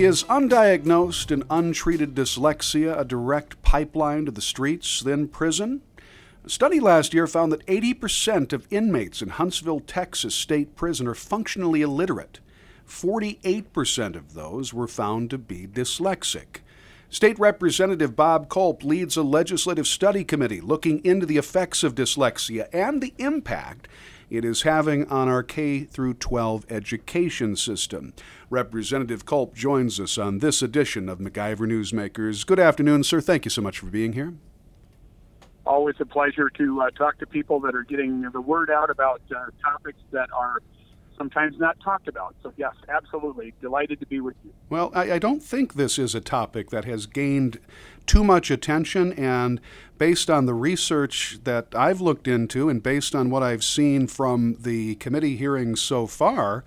Is undiagnosed and untreated dyslexia a direct pipeline to the streets, then prison? A study last year found that 80% of inmates in Huntsville, Texas state prison are functionally illiterate. 48% of those were found to be dyslexic. State Representative Bob Kulp leads a legislative study committee looking into the effects of dyslexia and the impact it is having on our K through 12 education system. Representative Kulp joins us on this edition of MacIver Newsmakers. Good afternoon, sir. Thank you so much for being here. Always a pleasure to uh, talk to people that are getting the word out about uh, topics that are sometimes not talked about. So, yes, absolutely. Delighted to be with you. Well, I, I, don't think this is a topic that has gained too much attention. And based on the research that I've looked into and based on what I've seen from the committee hearings so far,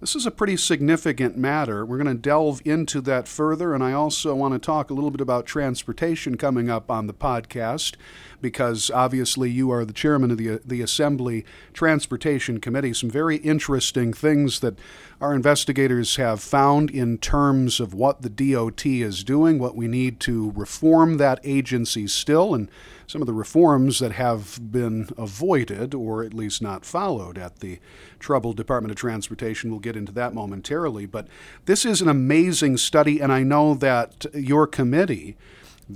this is a pretty significant matter. We're going to delve into that further, and I also want to talk a little bit about transportation coming up on the podcast because obviously you are the chairman of the, the Assembly Transportation Committee. Some very interesting things that our investigators have found in terms of what the DOT is doing, what we need to reform that agency still, and some of the reforms that have been avoided or at least not followed at the troubled Department of Transportation. We'll get into that momentarily. But this is an amazing study, and I know that your committee.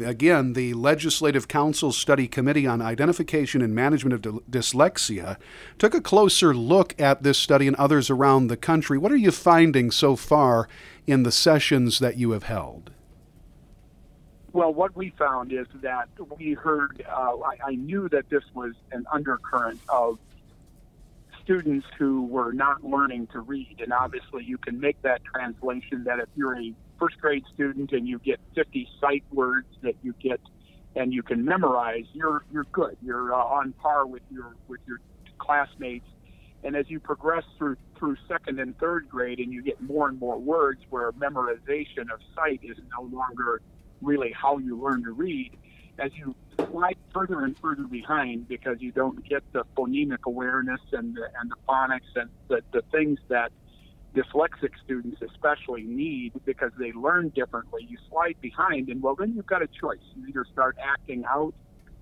Again, the Legislative Council Study Committee on Identification and Management of Dyslexia took a closer look at this study and others around the country. What are you finding so far in the sessions that you have held? Well, what we found is that we heard, uh, I, I knew that this was an undercurrent of students who were not learning to read. And obviously, you can make that translation that if you're a first grade student and you get 50 sight words that you get and you can memorize, you're you're good. You're uh, on par with your with your classmates. And as you progress through through second and third grade, and you get more and more words, where memorization of sight is no longer really how you learn to read. As you slide further and further behind because you don't get the phonemic awareness and the, and the phonics and the, the things that dyslexic students especially need because they learn differently. You slide behind, and well, then you've got a choice. You either start acting out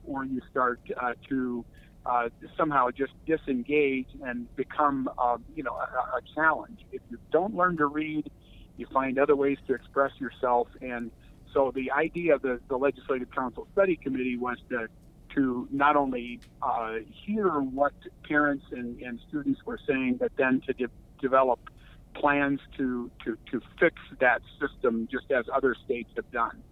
or you start uh, to uh, somehow just disengage and become, uh, you know, a, a challenge. If you don't learn to read, you find other ways to express yourself and so the idea of the, the Legislative Council Study Committee was to to not only uh, hear what parents and, and students were saying, but then to de- develop plans to, to, to fix that system just as other states have done.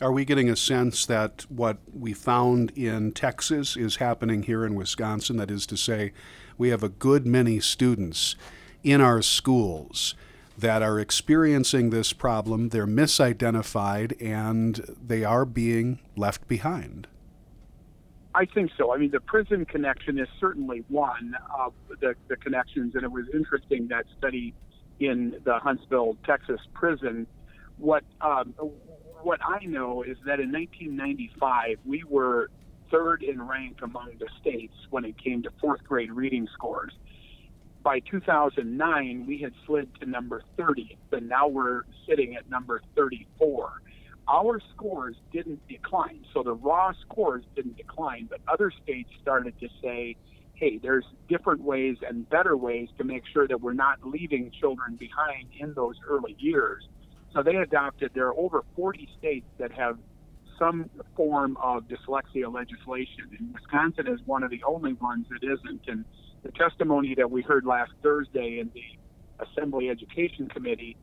Are we getting a sense that what we found in Texas is happening here in Wisconsin? That is to say, we have a good many students in our schools that are experiencing this problem. They're misidentified and they are being left behind. I think so. I mean, the prison connection is certainly one of the, the connections, and it was interesting that study in the Huntsville, Texas prison. What um, what I know is that in 1995 we were third in rank among the states when it came to fourth grade reading scores by 2009, we had slid to number 30, but now we're sitting at number 34. Our scores didn't decline, so the raw scores didn't decline, but other states started to say, hey, there's different ways and better ways to make sure that we're not leaving children behind in those early years. So they adopted, there are over 40 states that have some form of dyslexia legislation, and Wisconsin is one of the only ones that isn't. And the testimony that we heard last Thursday in the Assembly Education Committee,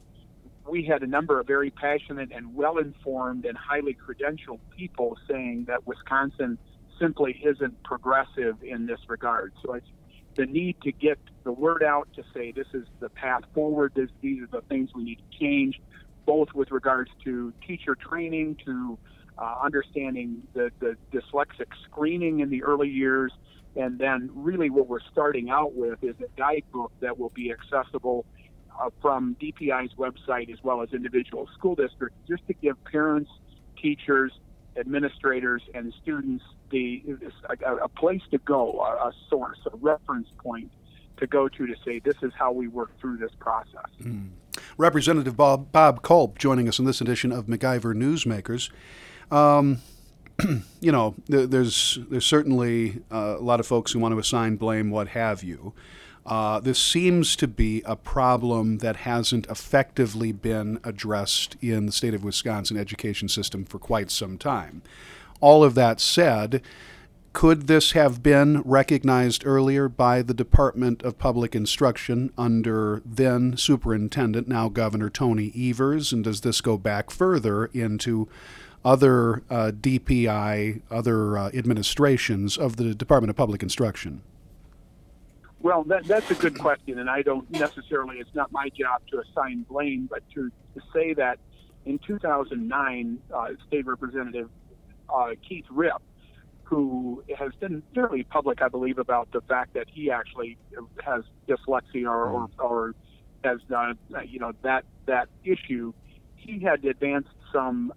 we had a number of very passionate and well informed and highly credentialed people saying that Wisconsin simply isn't progressive in this regard. So it's the need to get the word out to say this is the path forward, this, these are the things we need to change, both with regards to teacher training, to uh, understanding the, the dyslexic screening in the early years, and then, really, what we're starting out with is a guidebook that will be accessible uh, from DPI's website as well as individual school districts, just to give parents, teachers, administrators, and students the a, a place to go, a, a source, a reference point to go to to say this is how we work through this process. Mm. Representative Bob, Bob Kulp joining us in this edition of MacIver Newsmakers. Um, you know, there's there's certainly uh, a lot of folks who want to assign blame, what have you. Uh, this seems to be a problem that hasn't effectively been addressed in the state of Wisconsin education system for quite some time. All of that said, could this have been recognized earlier by the Department of Public Instruction under then Superintendent, now Governor Tony Evers? And does this go back further into other uh, DPI, other uh, administrations of the Department of Public Instruction? Well, that, that's a good question, and I don't necessarily, it's not my job to assign blame, but to, to say that in 2009, uh, State Representative uh, Keith Ripp who has been fairly public, I believe, about the fact that he actually has dyslexia or, or, hmm. or has, uh, you know, that that issue. He had advanced some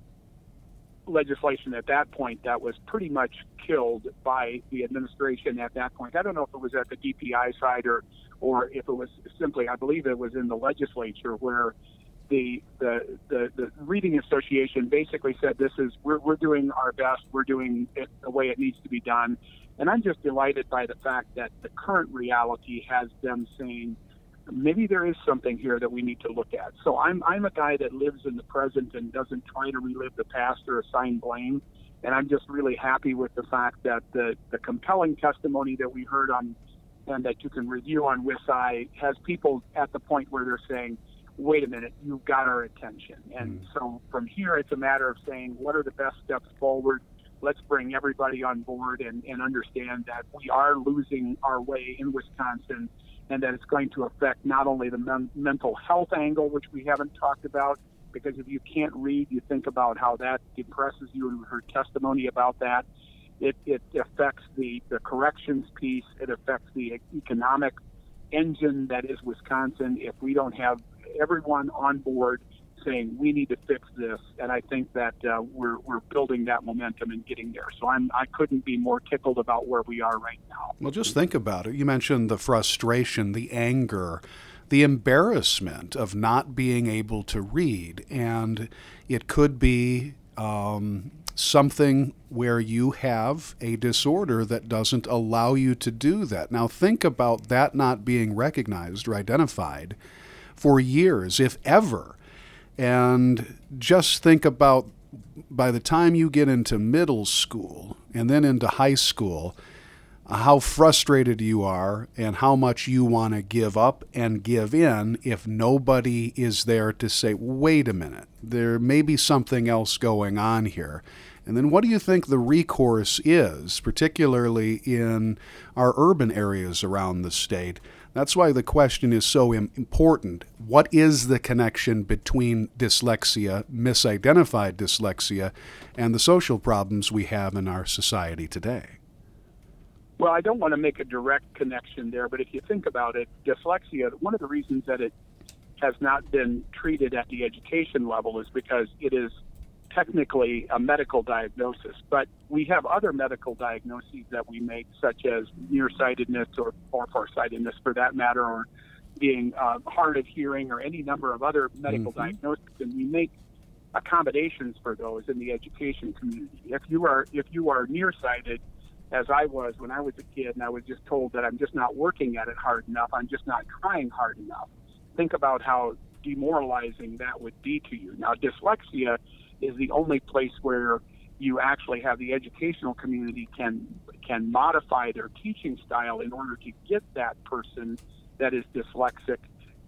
legislation at that point that was pretty much killed by the administration at that point. I don't know if it was at the DPI side or, or if it was simply, I believe it was in the legislature where the, the, the, the Reading Association basically said this is we're, we're doing our best, we're doing it the way it needs to be done. And I'm just delighted by the fact that the current reality has them saying maybe there is something here that we need to look at. So I'm I'm a guy that lives in the present and doesn't try to relive the past or assign blame. And I'm just really happy with the fact that the, the compelling testimony that we heard on and that you can review on WISI has people at the point where they're saying, wait a minute, you've got our attention. And mm. so from here, it's a matter of saying, what are the best steps forward? Let's bring everybody on board and, and understand that we are losing our way in Wisconsin and that it's going to affect not only the men- mental health angle, which we haven't talked about, because if you can't read, you think about how that depresses you and her testimony about that. It, it affects the, the corrections piece. It affects the economic engine that is Wisconsin. If we don't have everyone on board saying we need to fix this, and I think that uh, we're we're building that momentum and getting there. So I'm I couldn't be more tickled about where we are right now. Well, just think about it. You mentioned the frustration, the anger, the embarrassment of not being able to read, and it could be. Um, something where you have a disorder that doesn't allow you to do that. Now, think about that not being recognized or identified for years, if ever. And just think about by the time you get into middle school and then into high school, how frustrated you are and how much you want to give up and give in if nobody is there to say, wait a minute, there may be something else going on here. And then what do you think the recourse is, particularly in our urban areas around the state? That's why the question is so important. What is the connection between dyslexia, misidentified dyslexia, and the social problems we have in our society today? Well, I don't want to make a direct connection there, but if you think about it, dyslexia, one of the reasons that it has not been treated at the education level is because it is technically a medical diagnosis, but we have other medical diagnoses that we make, such as nearsightedness or, or farsightedness for that matter, or being uh, hard of hearing or any number of other medical mm-hmm. diagnoses, and we make accommodations for those in the education community. If you are if you are nearsighted, as I was when I was a kid, and I was just told that I'm just not working at it hard enough, I'm just not trying hard enough. Think about how demoralizing that would be to you. Now, dyslexia is the only place where you actually have the educational community can can modify their teaching style in order to get that person that is dyslexic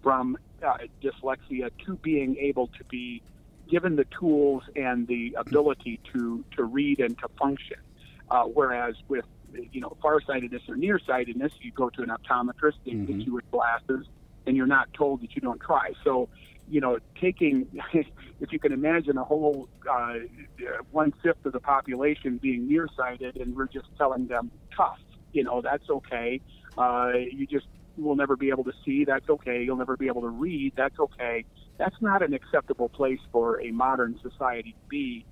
from uh, dyslexia to being able to be given the tools and the ability to to read and to function. Uh, whereas with you know farsightedness or nearsightedness, you go to an optometrist, they mm-hmm. get you with glasses, and you're not told that you don't try. So you know, taking, if you can imagine a whole uh, one fifth of the population being nearsighted, and we're just telling them tough, you know, that's okay. Uh, you just will never be able to see. That's okay. You'll never be able to read. That's okay. That's not an acceptable place for a modern society to be.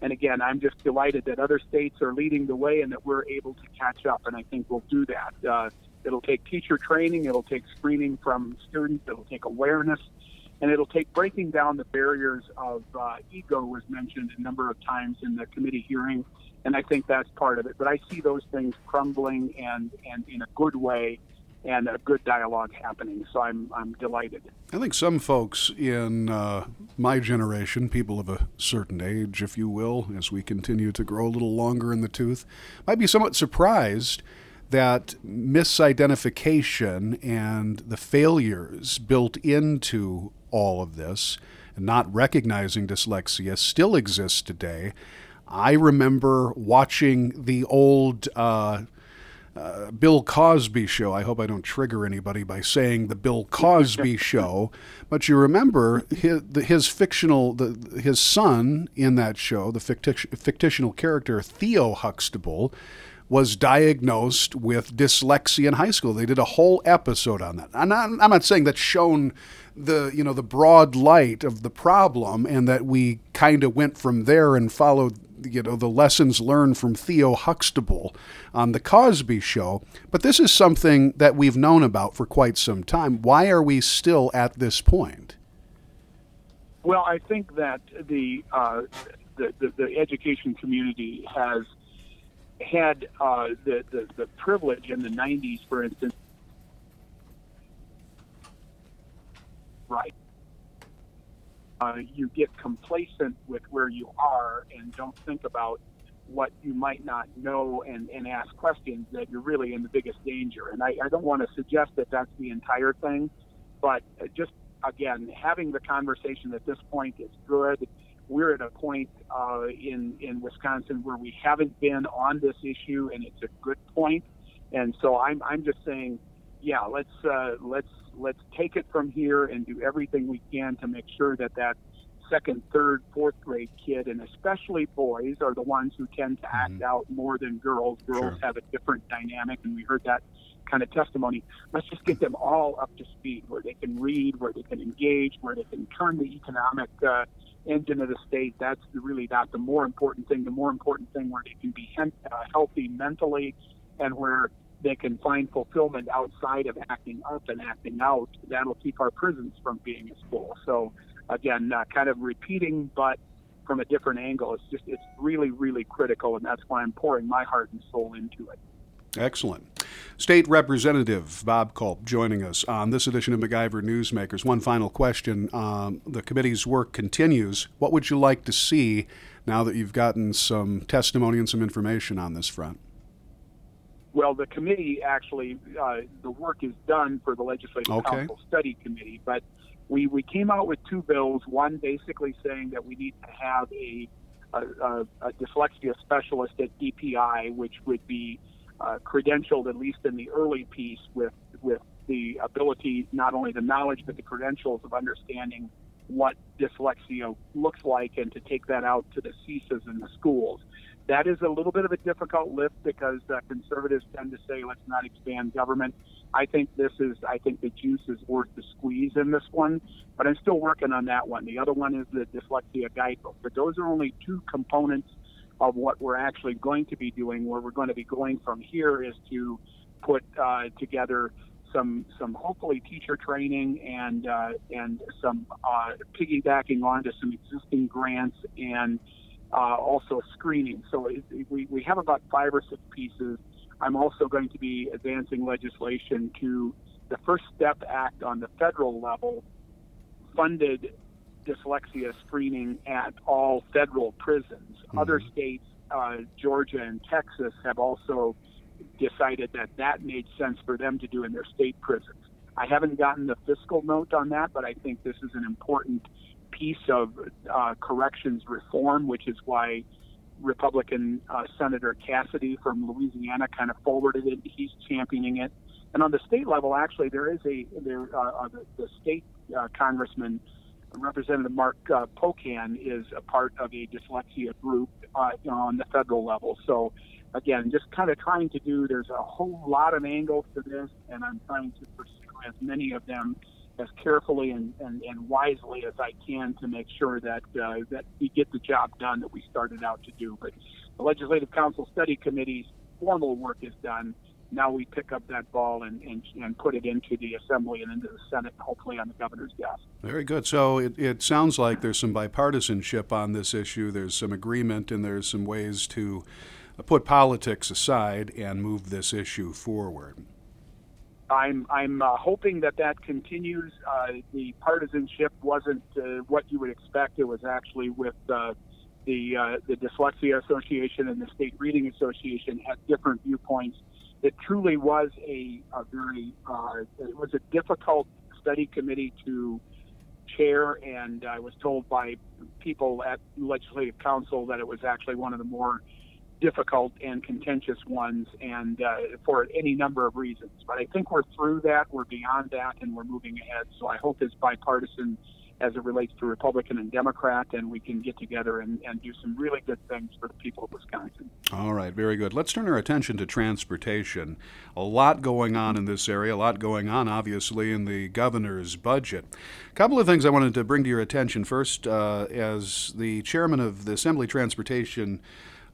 And again, I'm just delighted that other states are leading the way and that we're able to catch up. And I think we'll do that. Uh, It'll take teacher training, it'll take screening from students, it'll take awareness, and it'll take breaking down the barriers of uh, ego was mentioned a number of times in the committee hearing, and I think that's part of it. But I see those things crumbling and and in a good way and a good dialogue happening. So I'm I'm delighted. I think some folks in uh, my generation, people of a certain age, if you will, as we continue to grow a little longer in the tooth, might be somewhat surprised that misidentification and the failures built into all of this and not recognizing dyslexia still exists today. I remember watching the old uh, uh, Bill Cosby show. I hope I don't trigger anybody by saying the Bill Cosby show, but you remember his, his fictional, the, his son in that show, the fictional character Theo Huxtable, was diagnosed with dyslexia in high school. They did a whole episode on that. I'm not, I'm not saying that's shown the you know the broad light of the problem and that we kind of went from there and followed you know the lessons learned from Theo Huxtable on the Cosby show but this is something that we've known about for quite some time why are we still at this point well I think that the uh, the, the, the education community has had uh, the, the the privilege in the 90s for instance right. Uh, you get complacent with where you are and don't think about what you might not know and, and ask questions that you're really in the biggest danger. And I, I don't want to suggest that that's the entire thing, but just again, having the conversation at this point is good. We're at a point uh, in in Wisconsin where we haven't been on this issue, and it's a good point. And so I'm I'm just saying, yeah, let's uh, let's let's take it from here and do everything we can to make sure that that second, third, fourth grade kid, and especially boys, are the ones who tend to act mm-hmm. out more than girls. Girls sure. have a different dynamic, and we heard that kind of testimony. Let's just get them all up to speed where they can read, where they can engage, where they can turn the economic uh, engine of the state. That's really not the more important thing. The more important thing where they can be uh, healthy mentally and where they can find fulfillment outside of acting up and acting out, that'll keep our prisons from being as full. So, again, uh, kind of repeating, but from a different angle. It's just, it's really, really critical, and that's why I'm pouring my heart and soul into it. Excellent. State Representative Bob Kulp joining us on this edition of MacIver Newsmakers. One final question. Um, the committee's work continues. What would you like to see now that you've gotten some testimony and some information on this front? Well, the committee actually, uh, the work is done for the Legislative okay. Council Study Committee, but we, we came out with two bills. One basically saying that we need to have a, a, a dyslexia specialist at DPI, which would be uh, credentialed at least in the early piece with with the ability, not only the knowledge but the credentials of understanding what dyslexia looks like, and to take that out to the CSAs in the schools that is a little bit of a difficult lift because uh, conservatives tend to say let's not expand government. I think this is I think the juice is worth the squeeze in this one, but I'm still working on that one. The other one is the dyslexia guidebook. But those are only two components of what we're actually going to be doing. Where we're going to be going from here is to put uh, together some some hopefully teacher training and uh, and some uh, piggybacking onto some existing grants and uh, also screening. So it, we, we have about five or six pieces. I'm also going to be advancing legislation to the First Step Act on the federal level, funded dyslexia screening at all federal prisons. Mm-hmm. Other states, uh, Georgia and Texas, have also decided that that made sense for them to do in their state prisons. I haven't gotten the fiscal note on that, but I think this is an important piece of uh, corrections reform, which is why Republican uh, Senator Cassidy from Louisiana kind of forwarded it. He's championing it. And on the state level, actually, there is a there uh, uh the, the state uh, congressman, Representative Mark uh, Pocan, is a part of a dyslexia group uh, on the federal level. So, again, just kind of trying to do. There's a whole lot of angles to this, and I'm trying to pursue as many of them as carefully and, and, and wisely as I can to make sure that uh, that we get the job done that we started out to do. But the Legislative Council Study Committee's formal work is done. Now we pick up that ball and, and, and put it into the assembly and into the Senate, hopefully on the governor's desk. Very good. So it, it sounds like there's some bipartisanship on this issue. There's some agreement, and there's some ways to put politics aside and move this issue forward. I'm I'm uh, hoping that that continues. Uh, the partisanship wasn't uh, what you would expect. It was actually with uh, the uh, the Dyslexia Association and the State Reading Association had different viewpoints it truly was a, a very uh, it was a difficult study committee to chair, and I was told by people at Legislative Council that it was actually one of the more difficult and contentious ones, and uh, for any number of reasons. But I think we're through that, we're beyond that, and we're moving ahead. So I hope it's bipartisan as it relates to Republican and Democrat, and we can get together and, and do some really good things for the people of Wisconsin. All right, very good. Let's turn our attention to transportation. A lot going on in this area, a lot going on, obviously, in the governor's budget. A couple of things I wanted to bring to your attention. First, uh, as the chairman of the Assembly Transportation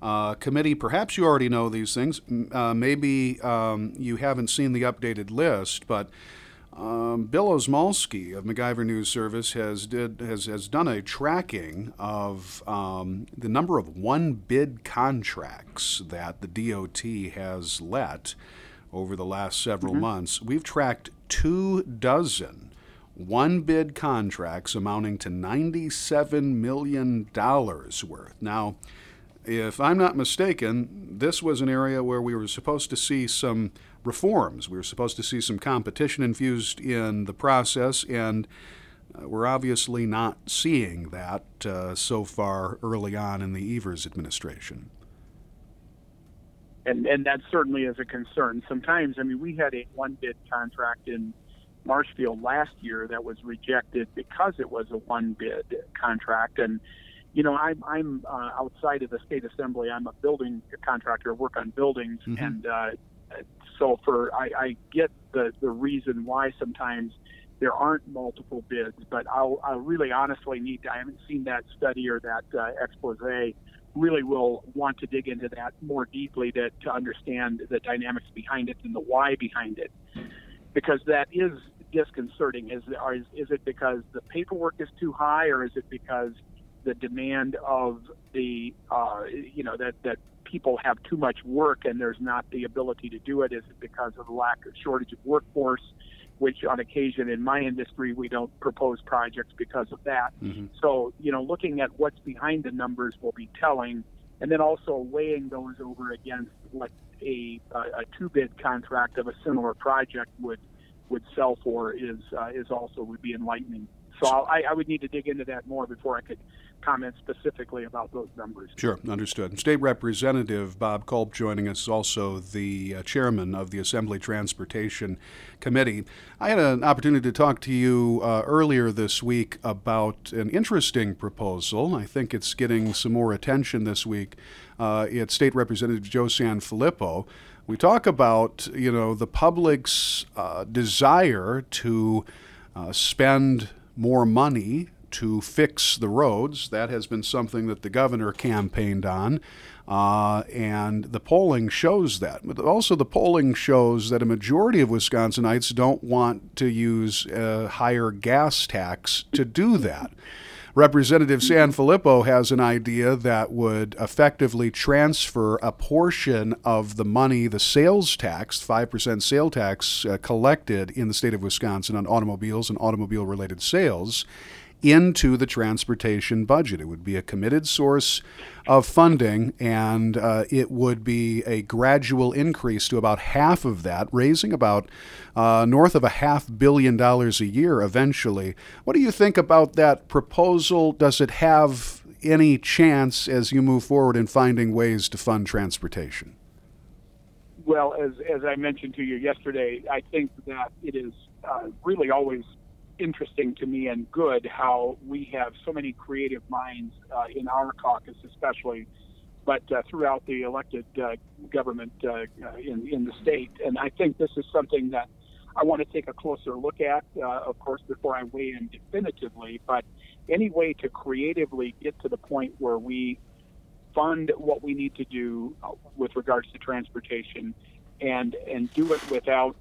uh, committee. Perhaps you already know these things. Uh, maybe um, you haven't seen the updated list, but um, Bill Osmulski of MacIver News Service has did has, has done a tracking of um, the number of one bid contracts that the DOT has let over the last several mm-hmm. months. We've tracked two dozen one bid contracts amounting to $97 million worth. Now, if I'm not mistaken, this was an area where we were supposed to see some reforms. We were supposed to see some competition infused in the process, and uh, we're obviously not seeing that uh, so far early on in the Evers administration. And, and that certainly is a concern. Sometimes, I mean, we had a one bid contract in Marshfield last year that was rejected because it was a one bid contract. And you know, I'm I'm uh, outside of the state assembly. I'm a building contractor, I work on buildings, mm-hmm. and uh, so for I, I get the the reason why sometimes there aren't multiple bids, but I'll, I'll really honestly need to. I haven't seen that study or that uh, expose. Really, will want to dig into that more deeply to to understand the dynamics behind it and the why behind it, because that is disconcerting. Is is, is it because the paperwork is too high, or is it because the demand of the uh, you know that that people have too much work and there's not the ability to do it? Is it because of the lack of shortage of workforce? Which on occasion in my industry we don't propose projects because of that. Mm-hmm. So you know, looking at what's behind the numbers will be telling, and then also weighing those over against what a, a two bid contract of a similar project would would sell for is uh, is also would be enlightening. So I, I would need to dig into that more before I could comment specifically about those numbers. Sure, understood. State Representative Bob Kulp joining us, also the uh, chairman of the Assembly Transportation Committee. I had an opportunity to talk to you uh, earlier this week about an interesting proposal. I think it's getting some more attention this week. Uh, it's State Representative Joe Sanfilippo. We talk about, you know, the public's uh, desire to uh, spend more money to fix the roads. That has been something that the governor campaigned on. Uh, and the polling shows that. But also, the polling shows that a majority of Wisconsinites don't want to use a higher gas tax to do that. Representative Sanfilippo has an idea that would effectively transfer a portion of the money, the sales tax, 5% sale tax uh, collected in the state of Wisconsin on automobiles and automobile related sales, into the transportation budget. It would be a committed source of funding, and uh, it would be a gradual increase to about half of that, raising about uh, north of a half billion dollars a year eventually. What do you think about that proposal? Does it have any chance as you move forward in finding ways to fund transportation? Well, as, as I mentioned to you yesterday, I think that it is uh, really always interesting to me and good how we have so many creative minds uh, in our caucus, especially, but uh, throughout the elected uh, government uh, uh, in in the state. And I think this is something that I want to take a closer look at, uh, of course, before I weigh in definitively. But any way to creatively get to the point where we fund what we need to do with regards to transportation and and do it without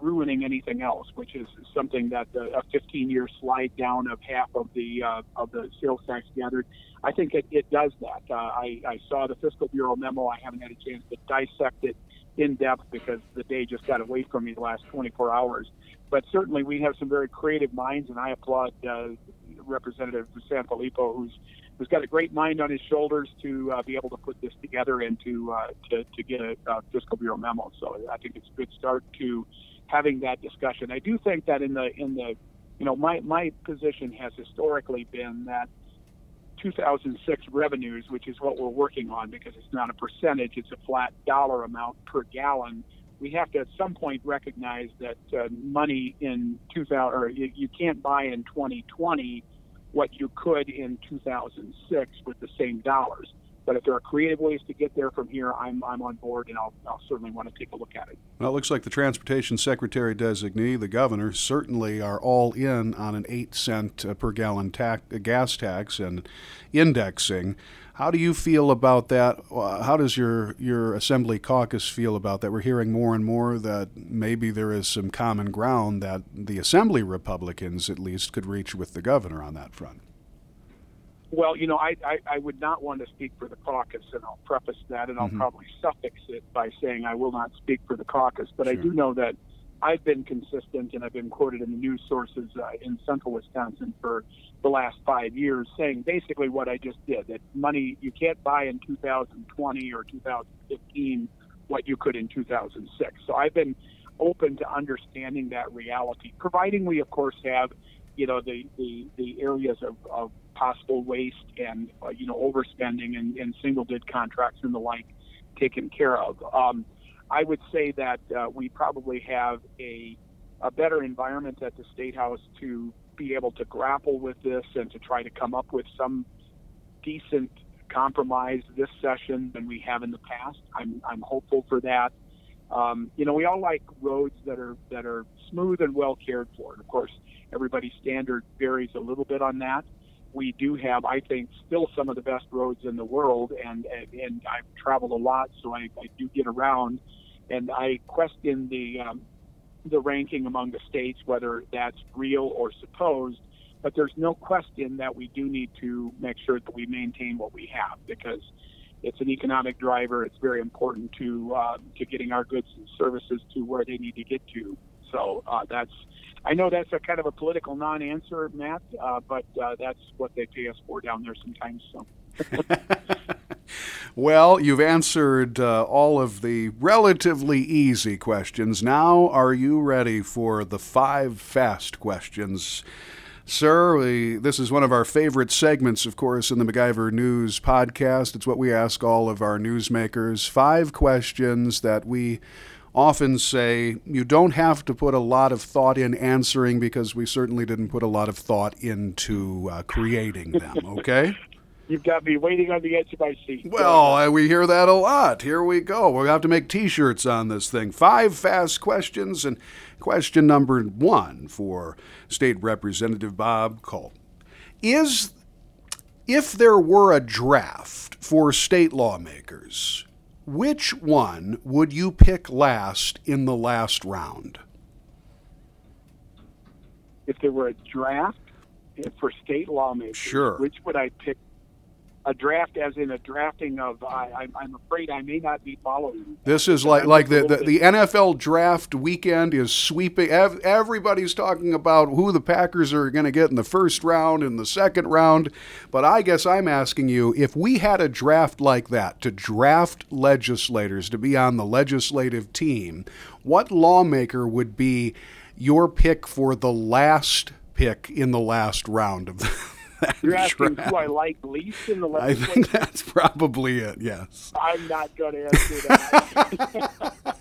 ruining anything else, which is something that the, a 15-year slide down of half of the uh, of the sales tax gathered. I think it, it does that. Uh, I, I saw the fiscal bureau memo. I haven't had a chance to dissect it in depth because the day just got away from me the last 24 hours. But certainly, we have some very creative minds, and I applaud uh, Representative Sanfilippo, who's who's got a great mind on his shoulders to uh, be able to put this together and to uh, to, to get a, a fiscal bureau memo. So I think it's a good start to having that discussion. I do think that in the in the you know my my position has historically been that 2006 revenues, which is what we're working on because it's not a percentage, it's a flat dollar amount per gallon. We have to at some point recognize that uh, money in 2000 or you, you can't buy in 2020 what you could in 2006 with the same dollars. But if there are creative ways to get there from here, I'm, I'm on board and I'll, I'll certainly want to take a look at it. Well, it looks like the Transportation Secretary designee, the governor, certainly are all in on an 8 cent uh, per gallon tax, uh, gas tax and indexing. How do you feel about that? How does your, your Assembly caucus feel about that? We're hearing more and more that maybe there is some common ground that the Assembly Republicans, at least, could reach with the governor on that front. Well, you know, I, I, I, would not want to speak for the caucus, and I'll preface that, and I'll mm-hmm. probably suffix it by saying I will not speak for the caucus. But sure. I do know that I've been consistent, and I've been quoted in the news sources uh, in central Wisconsin for the last five years, saying basically what I just did: that money you can't buy in 2020 or 2015 what you could in 2006. So I've been open to understanding that reality, providing we, of course, have you know the the, the areas of, of possible waste and uh, you know overspending and, and single bid contracts and the like taken care of. Um, I would say that uh, we probably have a a better environment at the state house to be able to grapple with this and to try to come up with some decent compromise this session than we have in the past. I'm I'm hopeful for that. Um, you know, we all like roads that are that are smooth and well cared for. And of course, everybody's standard varies a little bit on that we do have, I think, still some of the best roads in the world, and and, I've traveled a lot, so I, I do get around, and I question the um, the ranking among the states, whether that's real or supposed. But there's no question that we do need to make sure that we maintain what we have because it's an economic driver. It's very important to uh, to getting our goods and services to where they need to get to. So uh, that's I know that's a kind of a political non-answer, Matt, uh, but uh, that's what they pay us for down there sometimes. So. well, you've answered uh, all of the relatively easy questions. Now, are you ready for the five fast questions? Sir, we, this is one of our favorite segments, of course, in the MacIver News podcast. It's what we ask all of our newsmakers. Five questions that we often say you don't have to put a lot of thought in answering because we certainly didn't put a lot of thought into uh, creating them, okay? You've got me waiting on the edge of my seat. Well, we hear that a lot. Here we go. We'll have to make t shirts on this thing. Five fast questions. And question number one for State Representative Bob Kulp is if there were a draft for state lawmakers, which one would you pick last in the last round? If there were a draft for state lawmakers, sure. which would I pick a draft as in a drafting of I, I'm afraid I may not be following. This is like like the, the, the NFL draft weekend is sweeping. Everybody's talking about who the Packers are going to get in the first round and the second round, but I guess I'm asking you if we had a draft like that to draft legislators to be on the legislative team, what lawmaker would be your pick for the last pick in the last round of the You're asking who I like least in the legislature? I think that's probably it, yes. I'm not going to answer that.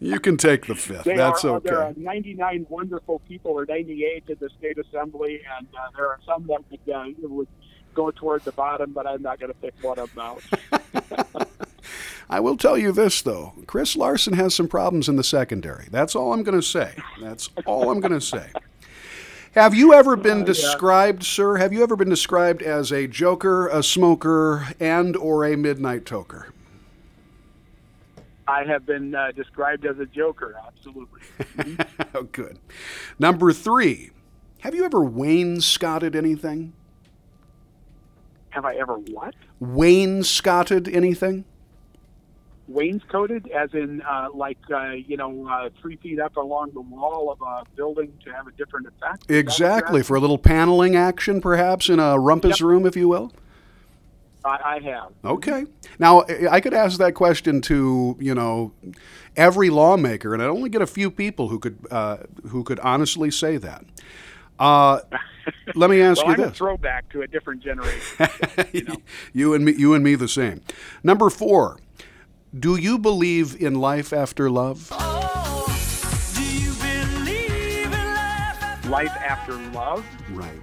you can take the fifth. They that's are, okay. There are 99 wonderful people, or 98 in the state assembly, and uh, there are some that would, uh, would go toward the bottom, but I'm not going to pick one of them out. I will tell you this, though. Chris Larson has some problems in the secondary. That's all I'm going to say. That's all I'm going to say. Have you ever been uh, described, yeah. sir? Have you ever been described as a joker, a smoker, and or a midnight toker? I have been uh, described as a joker, absolutely. oh, good. Number three, have you ever wainscoted anything? Have I ever what? Wainscoted anything? Wainscoted, as in uh, like uh, you know, uh, three feet up along the wall of a building to have a different effect. Is that what you're Exactly, for a little paneling action, perhaps, in a rumpus Yep. room, if you will. I, I have. Okay. Now, I could ask that question to, you know, every lawmaker, and I'd only get a few people who could, uh, who could honestly say that. Uh, let me ask Well, you I'm a this. throwback to a different generation. you know. you and me, you and me, the same. Number four. Do you believe in life after love? life after love. Right.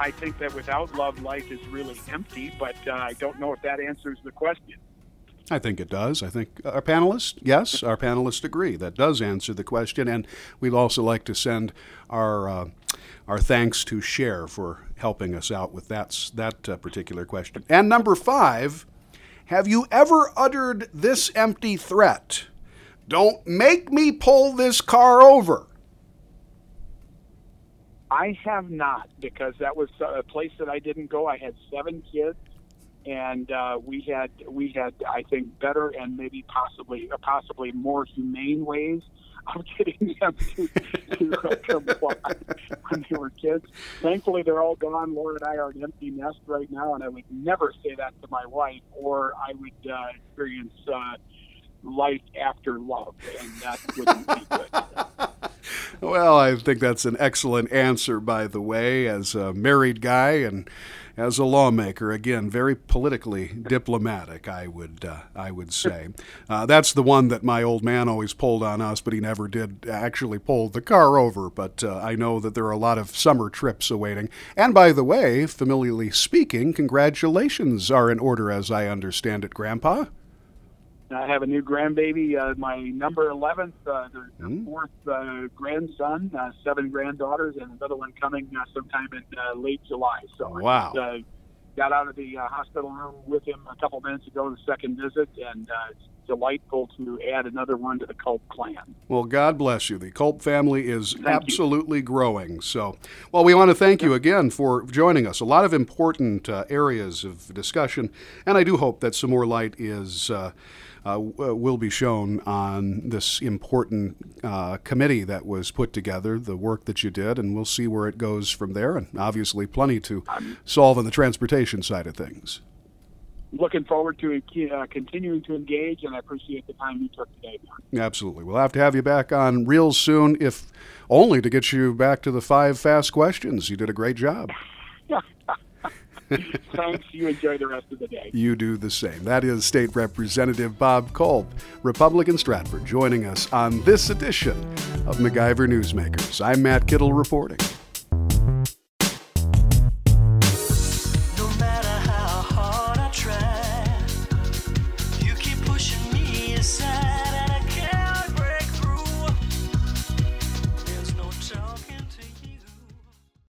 I think that without love, life is really empty. But uh, I don't know if that answers the question. I think it does. I think our panelists, yes, our panelists agree. That does answer the question, and we'd also like to send our uh, our thanks to Cher for helping us out with that that uh, particular question. And number five, have you ever uttered this empty threat? Don't make me pull this car over. I have not because that was a place that I didn't go. I had seven kids, and uh, we had we had I think better and maybe possibly uh, possibly more humane ways of getting them to, to uh, comply when they were kids. Thankfully, they're all gone. Laura and I are an empty nest right now, and I would never say that to my wife, or I would uh, experience uh, life after love, and that wouldn't be good. Well, I think that's an excellent answer, by the way, as a married guy and as a lawmaker. Again, very politically diplomatic, I would uh, I would say. Uh, that's the one that my old man always pulled on us, but he never did actually pull the car over. But uh, I know that there are a lot of summer trips awaiting. And by the way, familiarly speaking, congratulations are in order, as I understand it, Grandpa. I have a new grandbaby, uh, my number 11th, uh, the, Mm. fourth uh, grandson, uh, seven granddaughters, and another one coming uh, sometime in uh, late July. So I just, uh, got out of the uh, hospital room with him a couple minutes ago, the second visit, and uh, delightful to add another one to the Kulp clan. Well, God bless you. The Kulp family is you. absolutely growing. So, well, we want to thank you again for joining us. A lot of important uh, areas of discussion, and I do hope that some more light is. Uh, uh, will be shown on this important uh, committee that was put together, the work that you did, and we'll see where it goes from there. And obviously, plenty to solve on the transportation side of things. Looking forward to uh, continuing to engage, and I appreciate the time you took today. Mark. Absolutely. We'll have to have you back on real soon, if only to get you back to the five fast questions. You did a great job. Thanks. You enjoy the rest of the day. You do the same. That is State Representative Bob Kulp, Republican Stratford, joining us on this edition of MacIver Newsmakers. I'm Matt Kittle reporting.